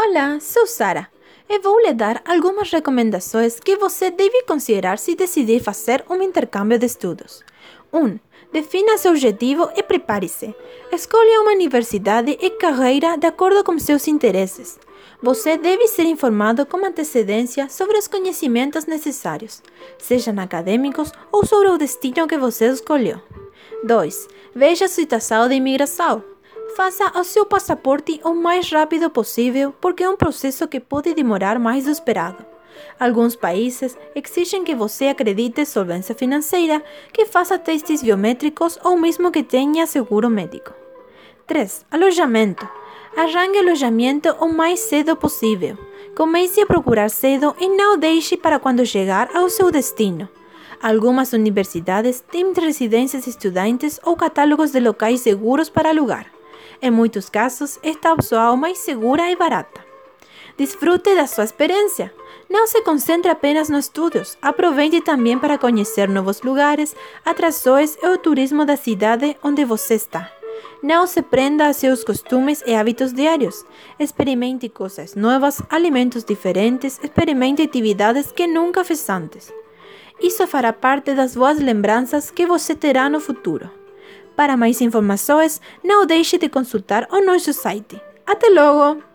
Olá, sou Sara e vou lhe dar algumas recomendações que você deve considerar se decidir fazer um intercâmbio de estudos. 1. Um, defina seu objetivo e prepare-se. Escolha uma universidade e carreira de acordo com seus interesses. Você deve ser informado com antecedência sobre os conhecimentos necessários, sejam acadêmicos ou sobre o destino que você escolheu. 2. Veja a situação de imigração. Faça o seu passaporte o mais rápido possível, porque é um processo que pode demorar mais do esperado. Alguns países exigem que você acredite solvência financeira, que faça testes biométricos ou mesmo que tenha seguro médico. 3. Alojamento. Arranque alojamento o mais cedo possível. Comece a procurar cedo e não deixe para quando chegar ao seu destino. Algumas universidades têm residências estudantes ou catálogos de locais seguros para alugar. Em muitos casos, esta opção é mais segura e barata. Desfrute da sua experiência. Não se concentre apenas nos estudos, aproveite também para conhecer novos lugares, atrações e o turismo da cidade onde você está. Não se prenda a seus costumes e hábitos diários. Experimente coisas novas, alimentos diferentes, experimente atividades que nunca fez antes. Isso fará parte das boas lembranças que você terá no futuro. Para mais informações, não deixe de consultar o nosso site. Até logo!